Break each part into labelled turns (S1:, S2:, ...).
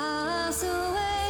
S1: Pass away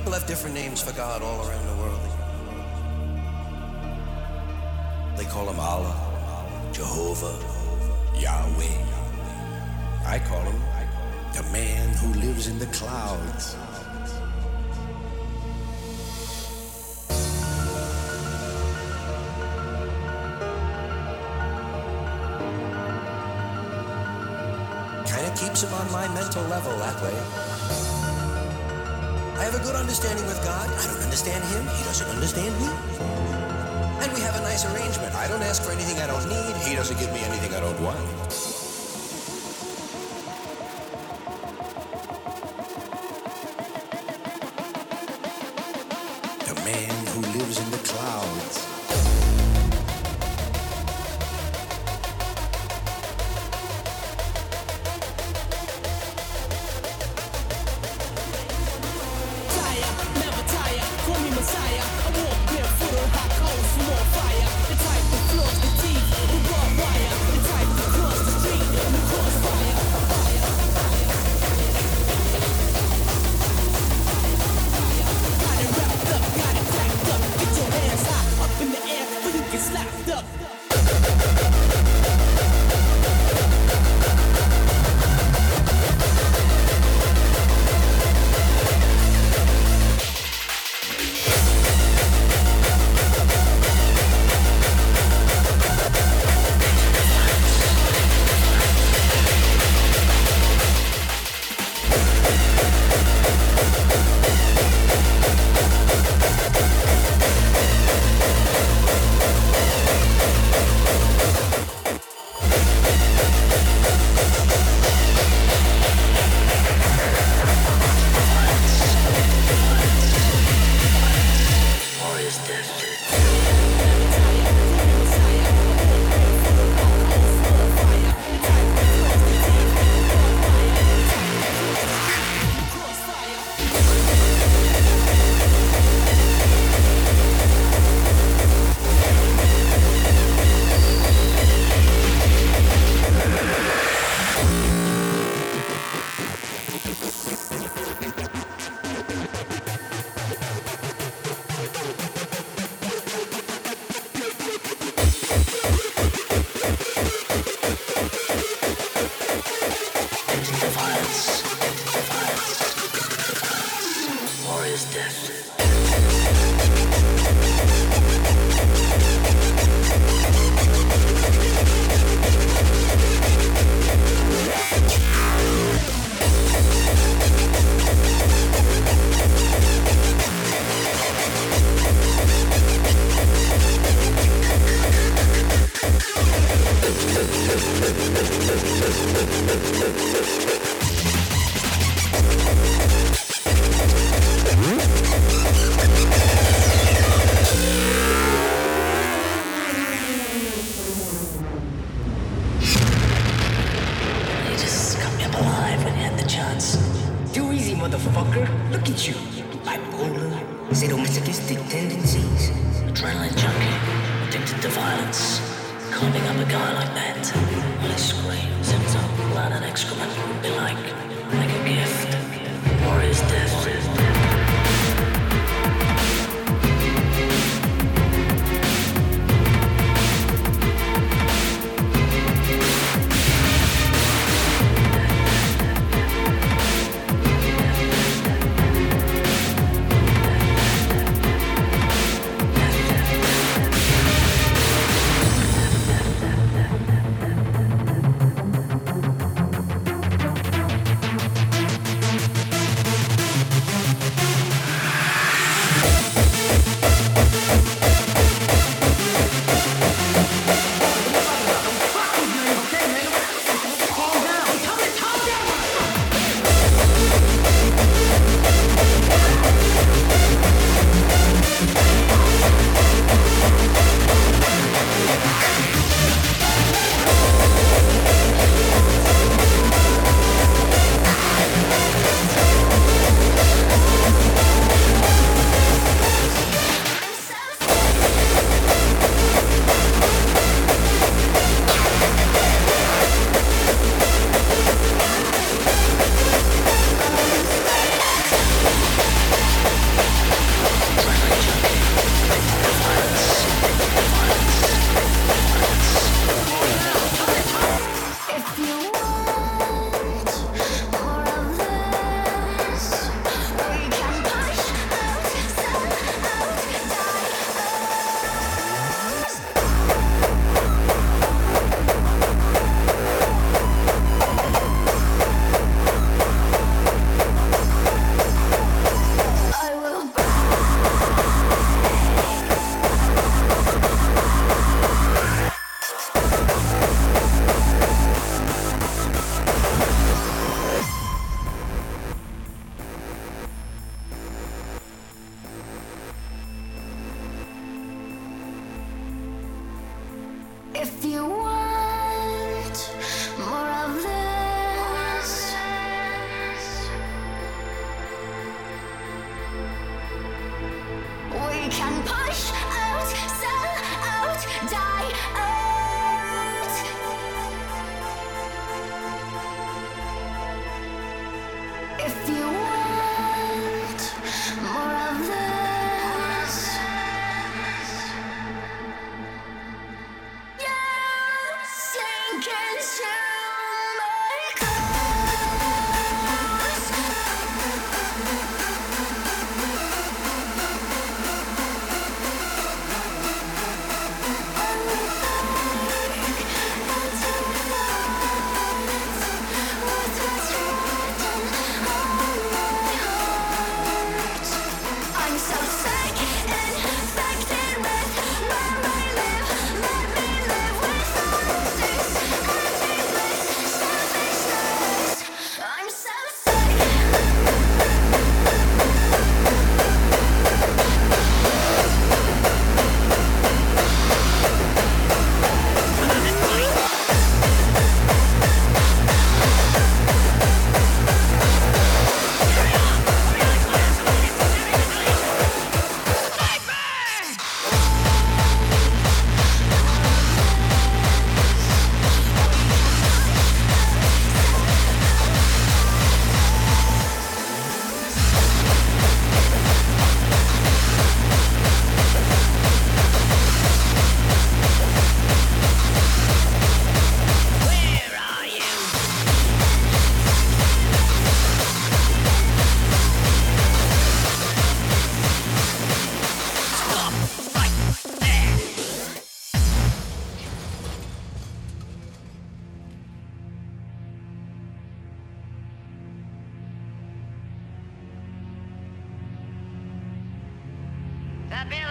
S1: People have different names for God all around the
S2: world. They call him Allah,
S3: Jehovah, Yahweh. I call him
S4: the man who lives in the
S5: clouds. Kind of keeps him on my mental level
S4: that way have a good understanding with God. I don't understand him. He doesn't understand me. And
S6: we have a nice arrangement. I don't ask for anything I don't need. He doesn't give me anything I don't want.
S7: The builder's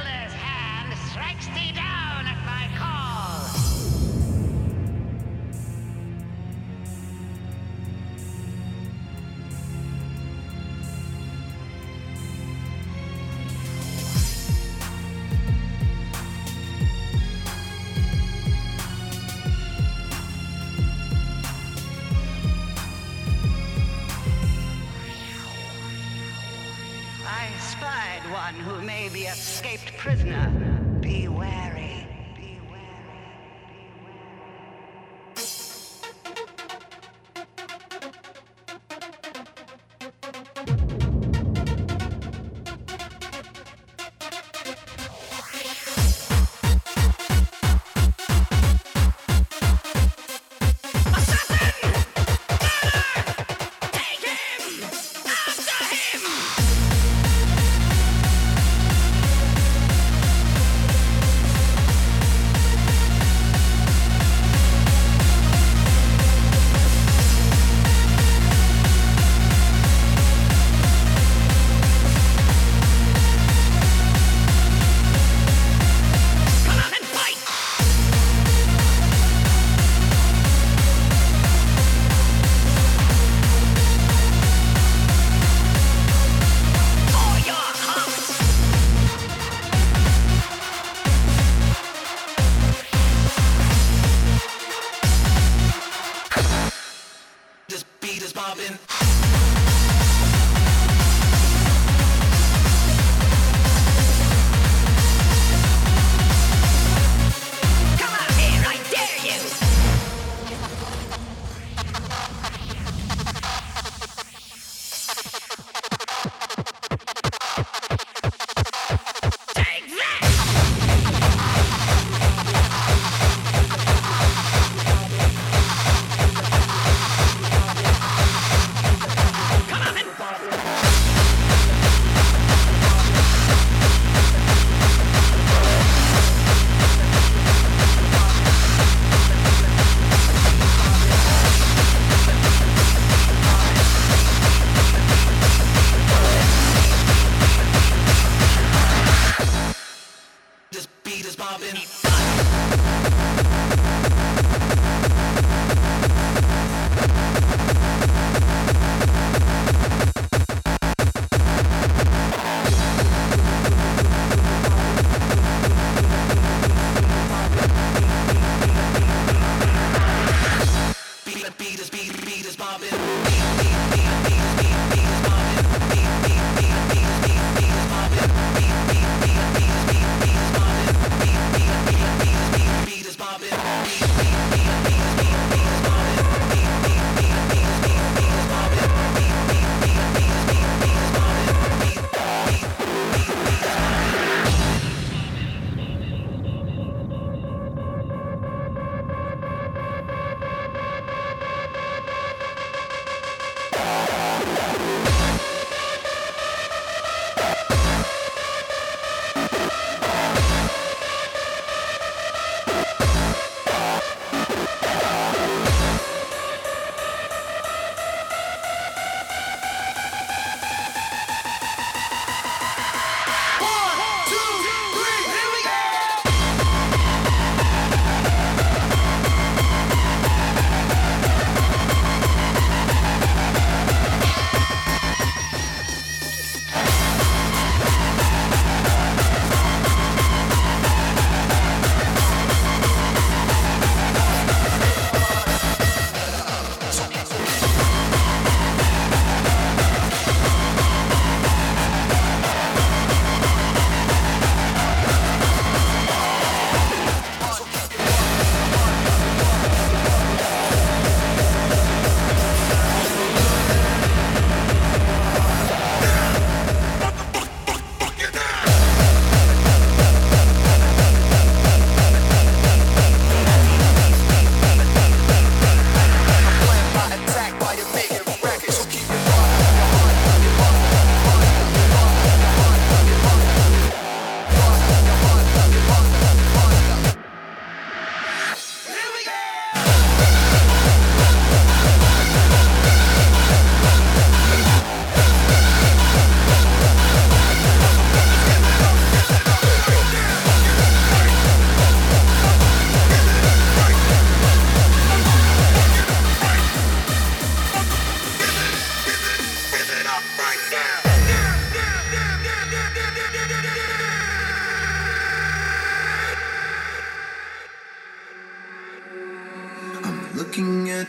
S3: beat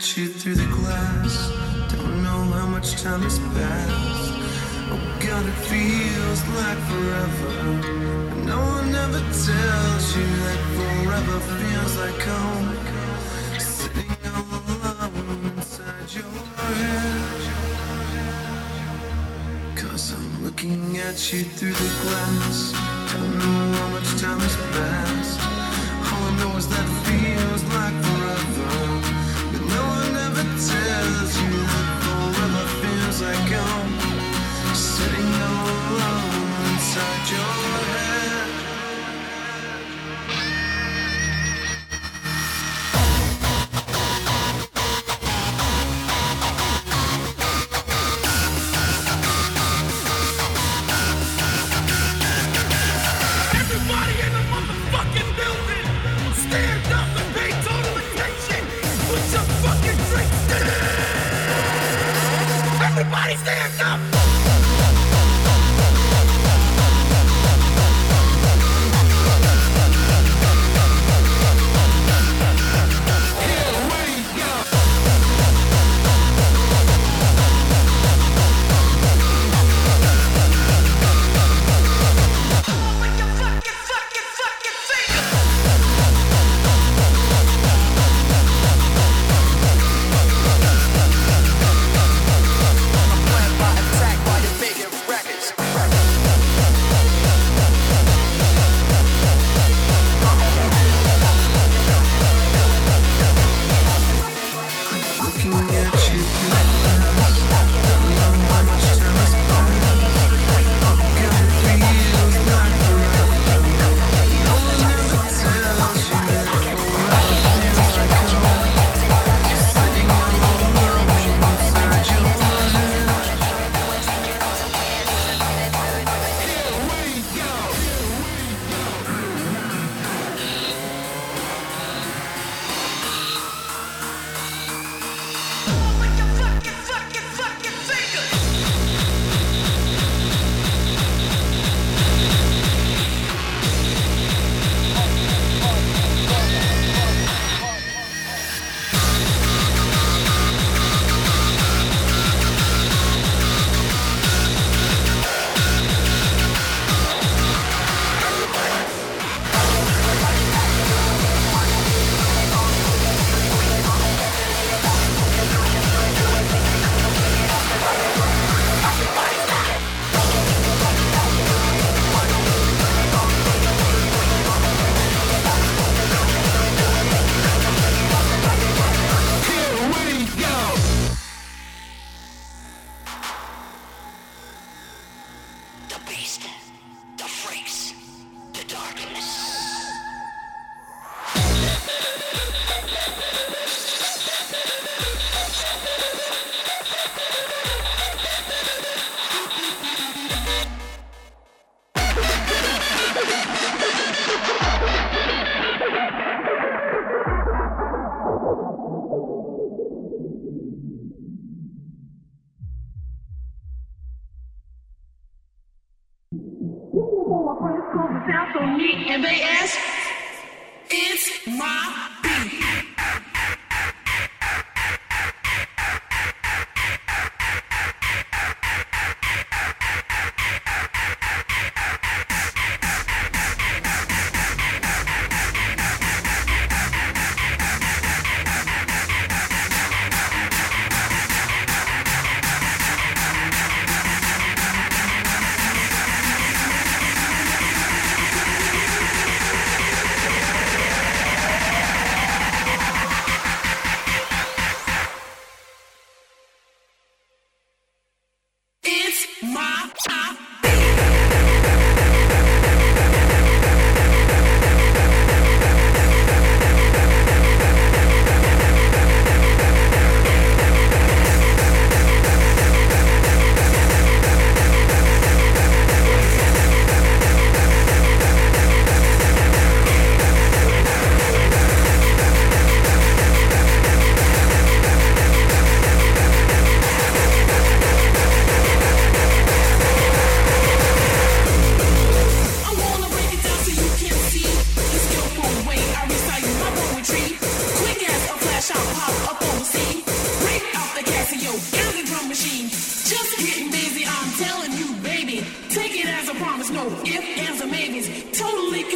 S8: at you through the glass. Don't know how much time has passed. Oh God, it feels like forever. No one ever tells you that forever feels like home. Sitting all alone inside your head. Cause I'm looking at you through the glass. Don't know how much time has passed. All I know is that feels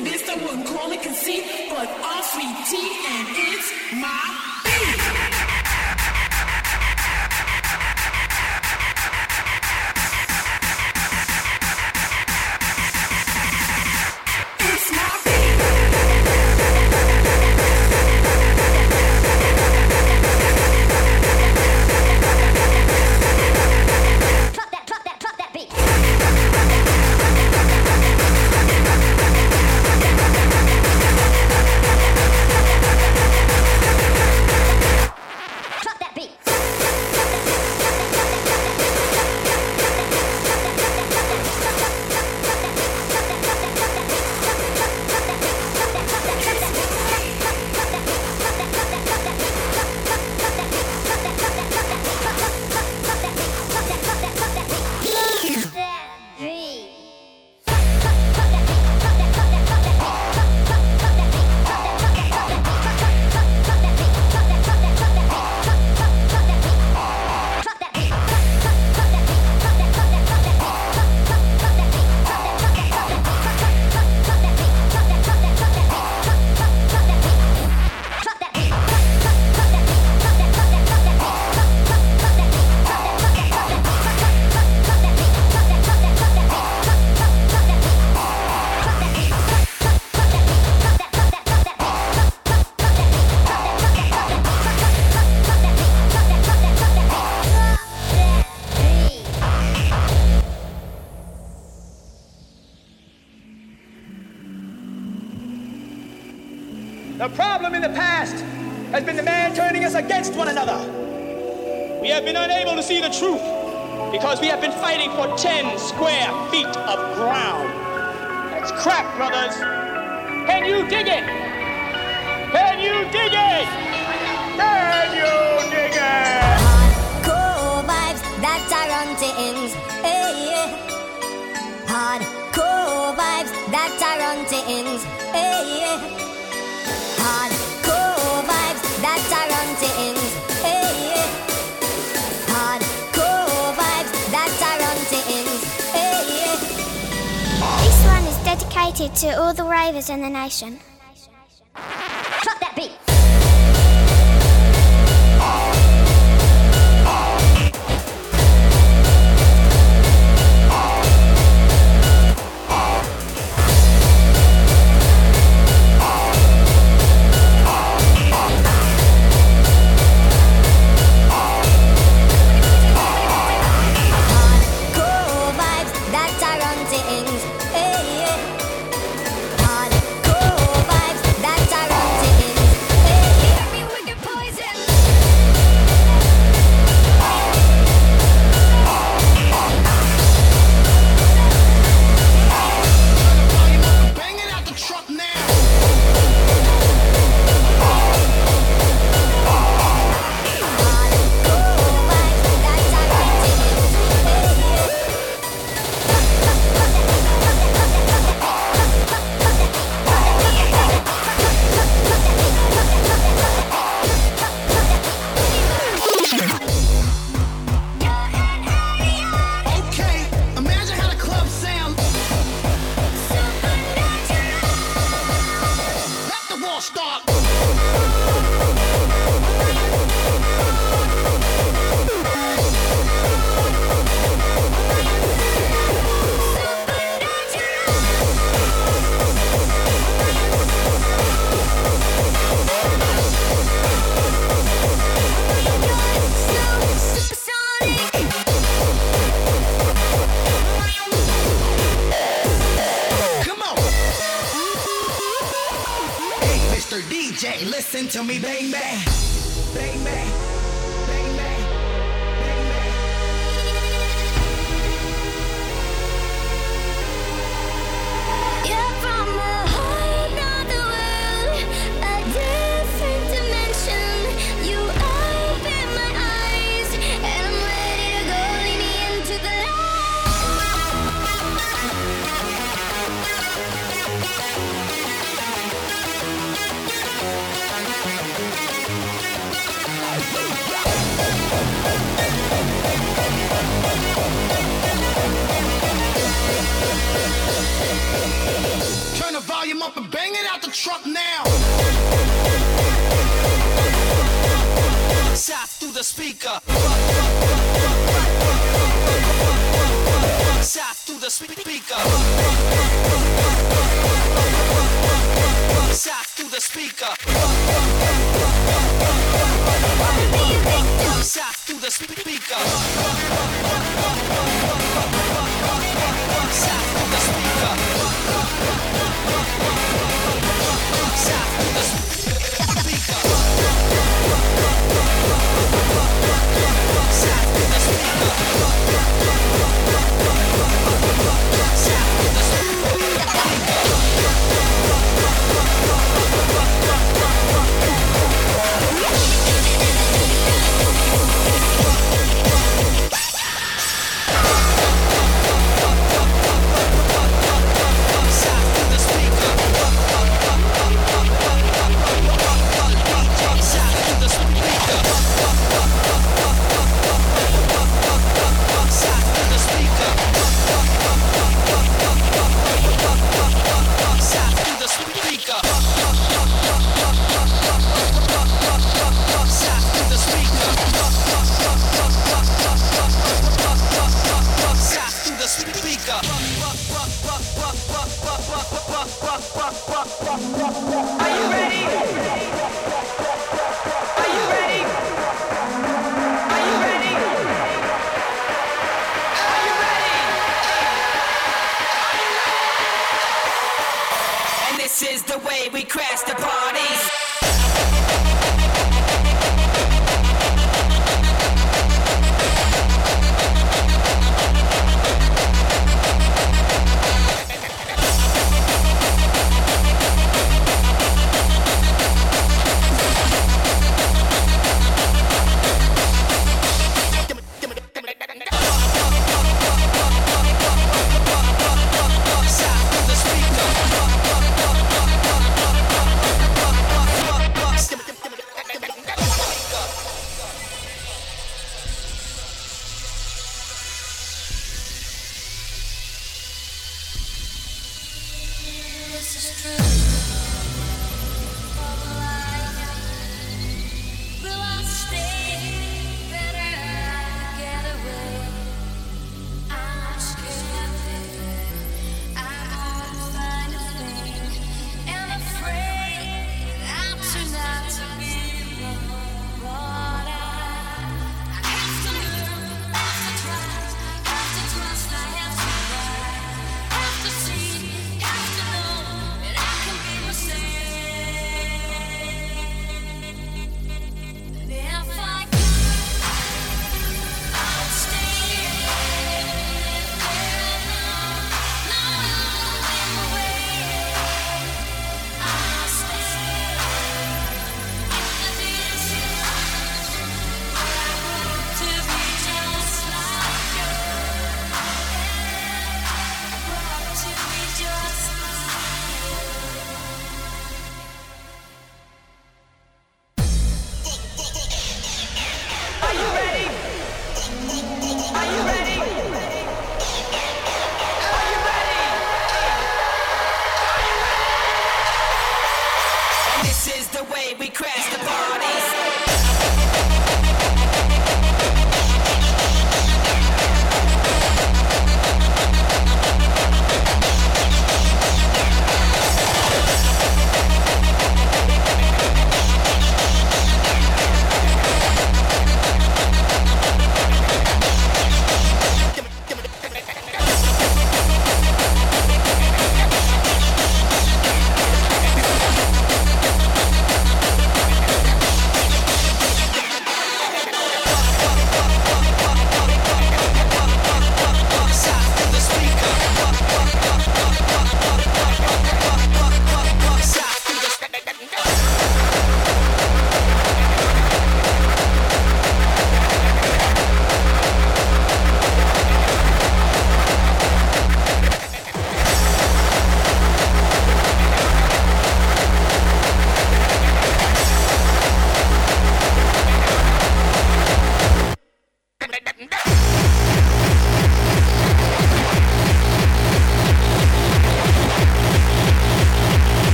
S9: convinced I wouldn't call it conceit, but all sweet tea and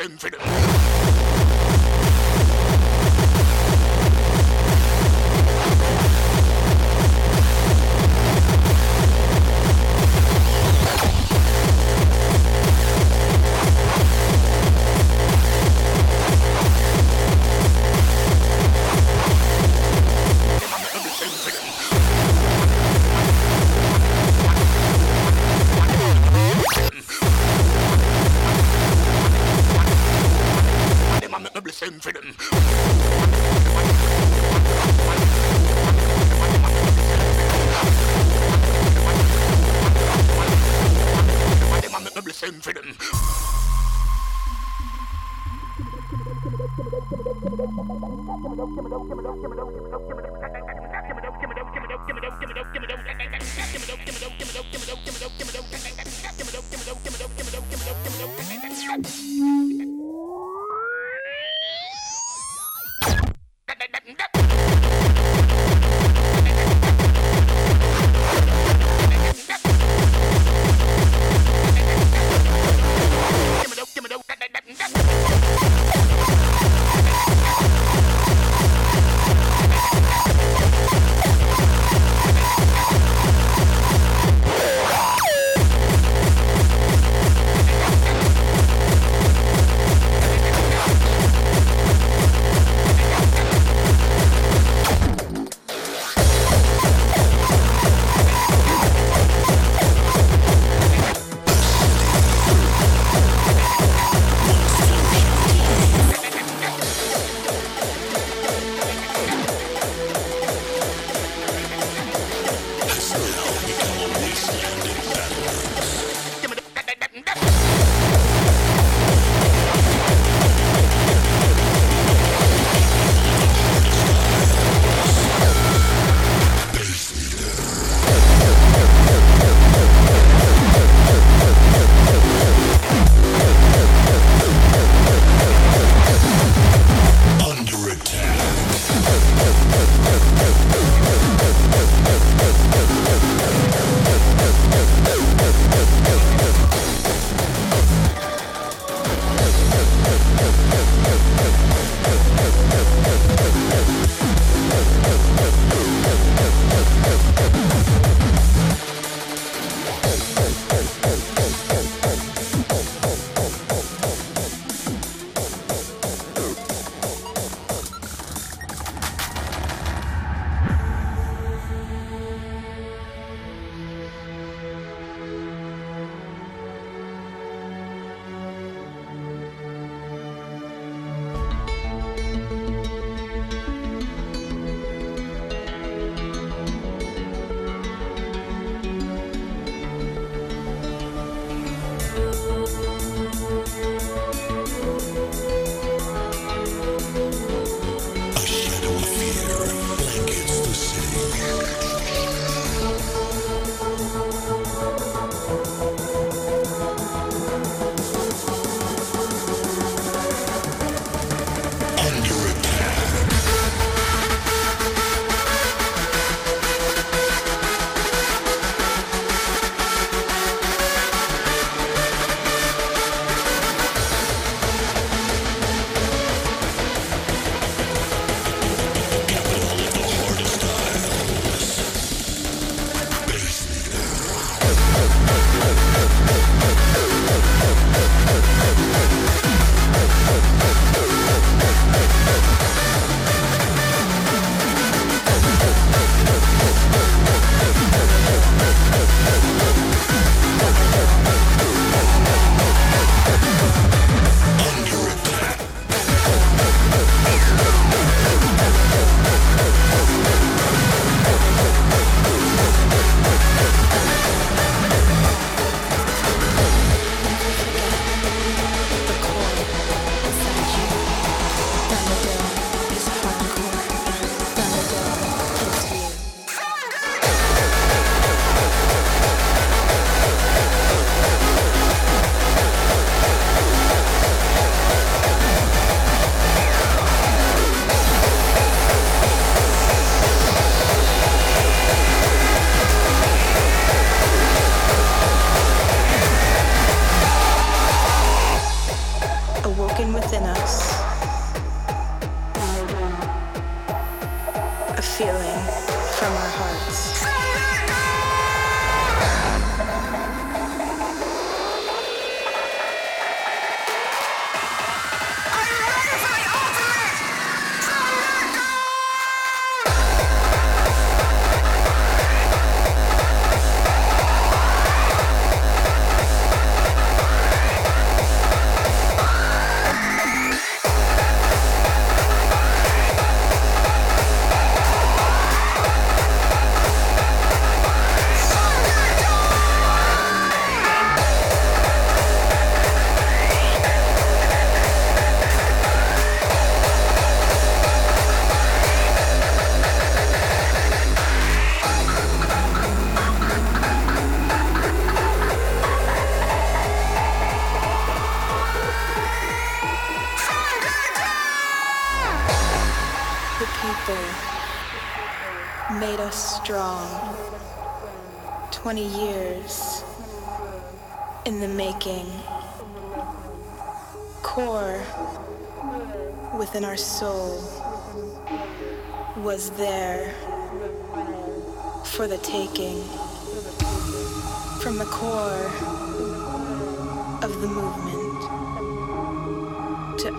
S2: same for.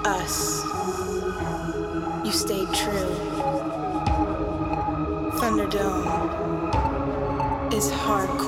S10: Us, you stayed true. Thunderdome is hardcore.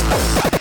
S6: Yes.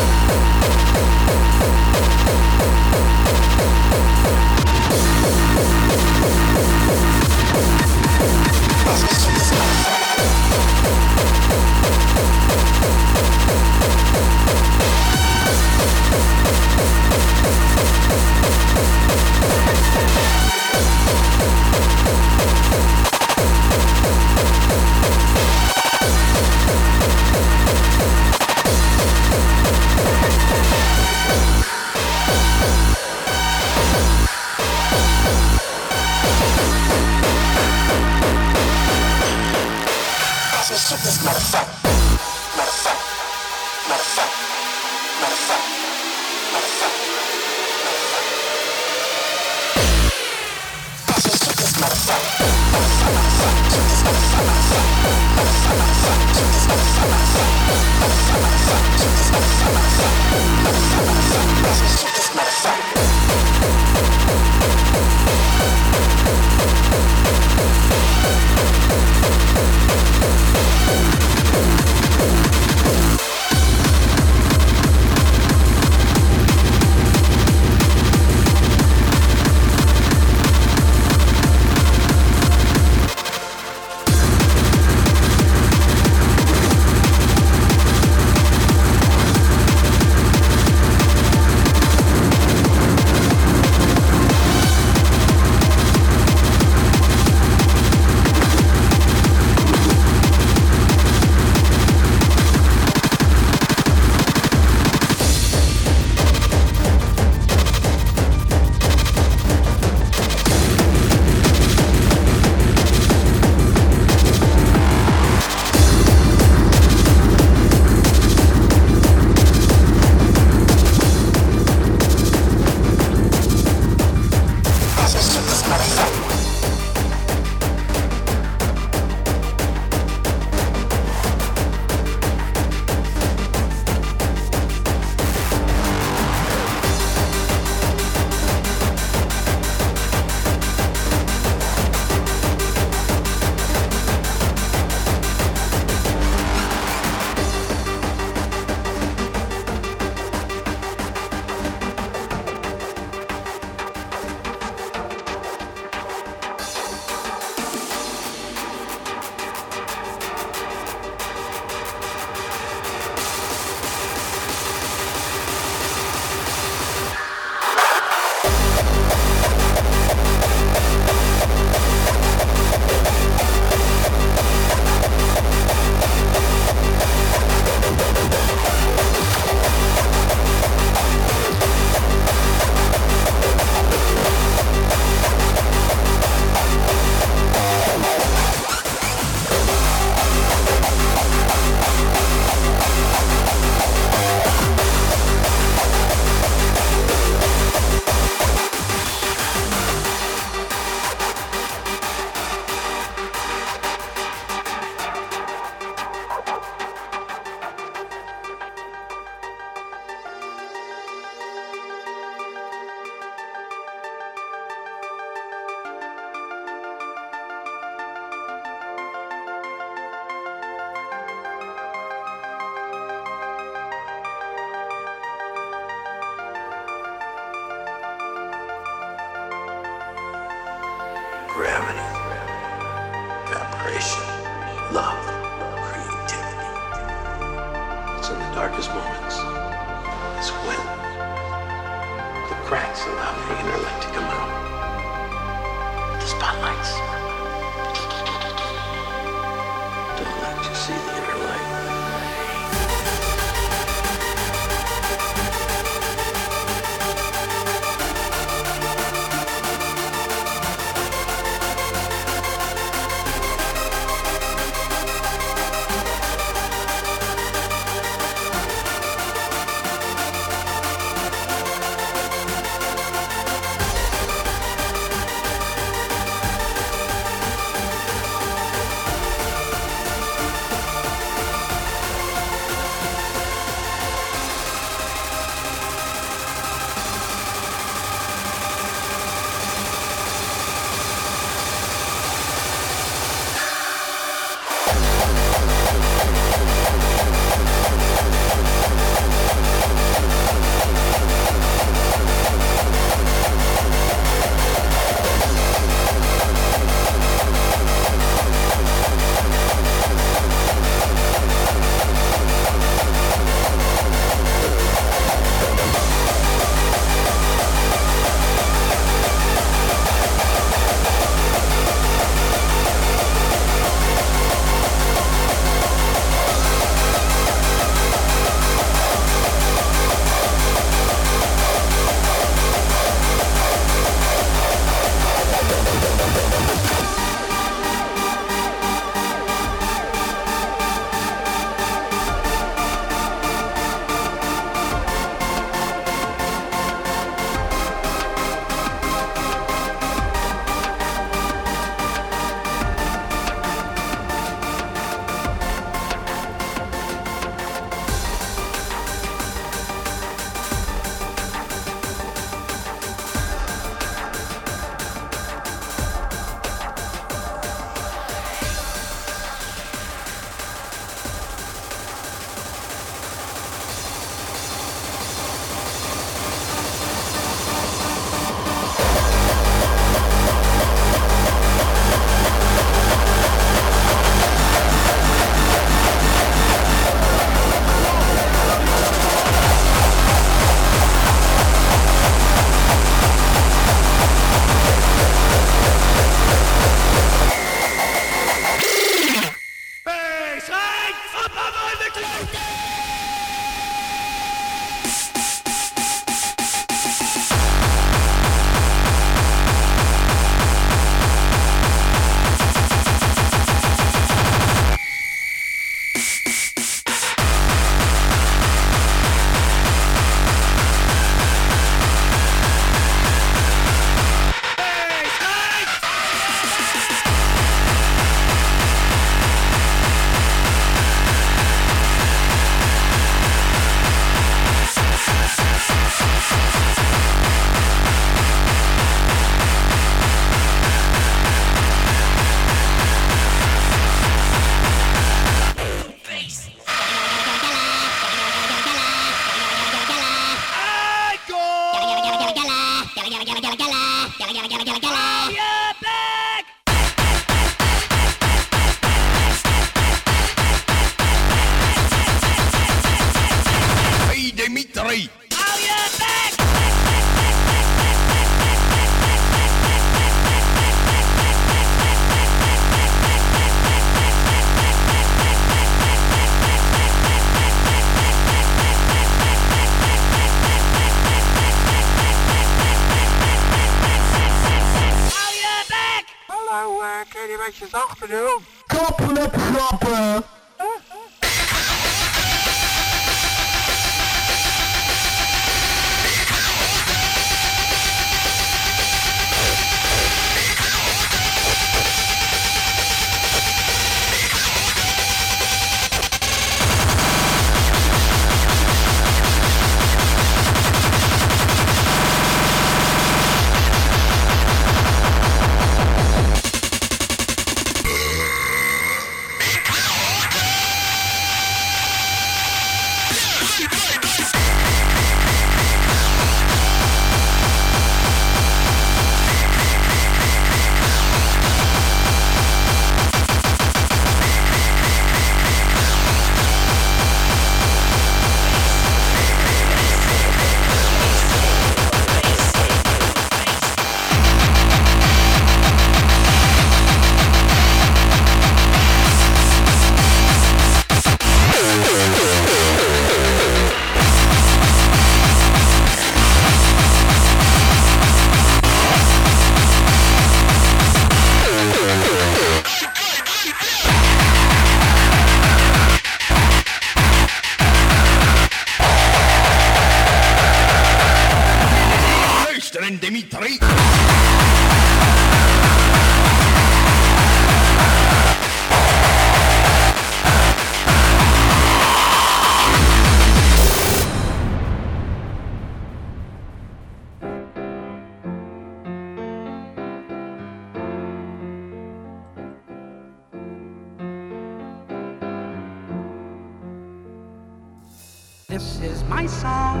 S6: This
S11: is my song,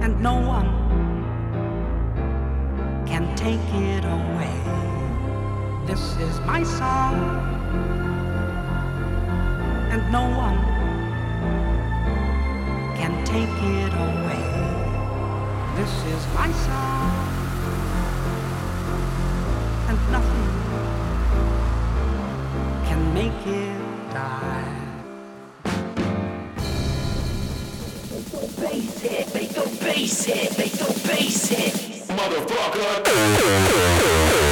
S11: and no one can take it away. This is my song, and no one can take it away. This is my song, and nothing can make it die.
S4: Make the bass it, make the bass it. Bass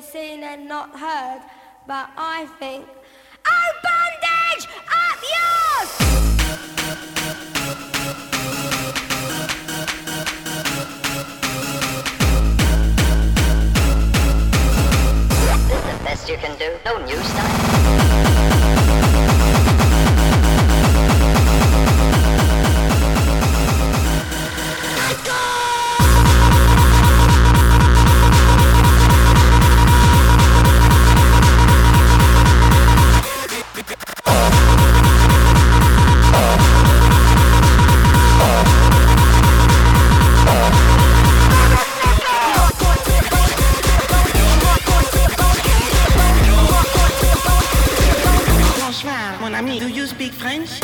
S12: seen and not heard, but I think. Oh, bondage! Up yours!
S13: This is the best you can do. No new style.
S14: Do you speak French?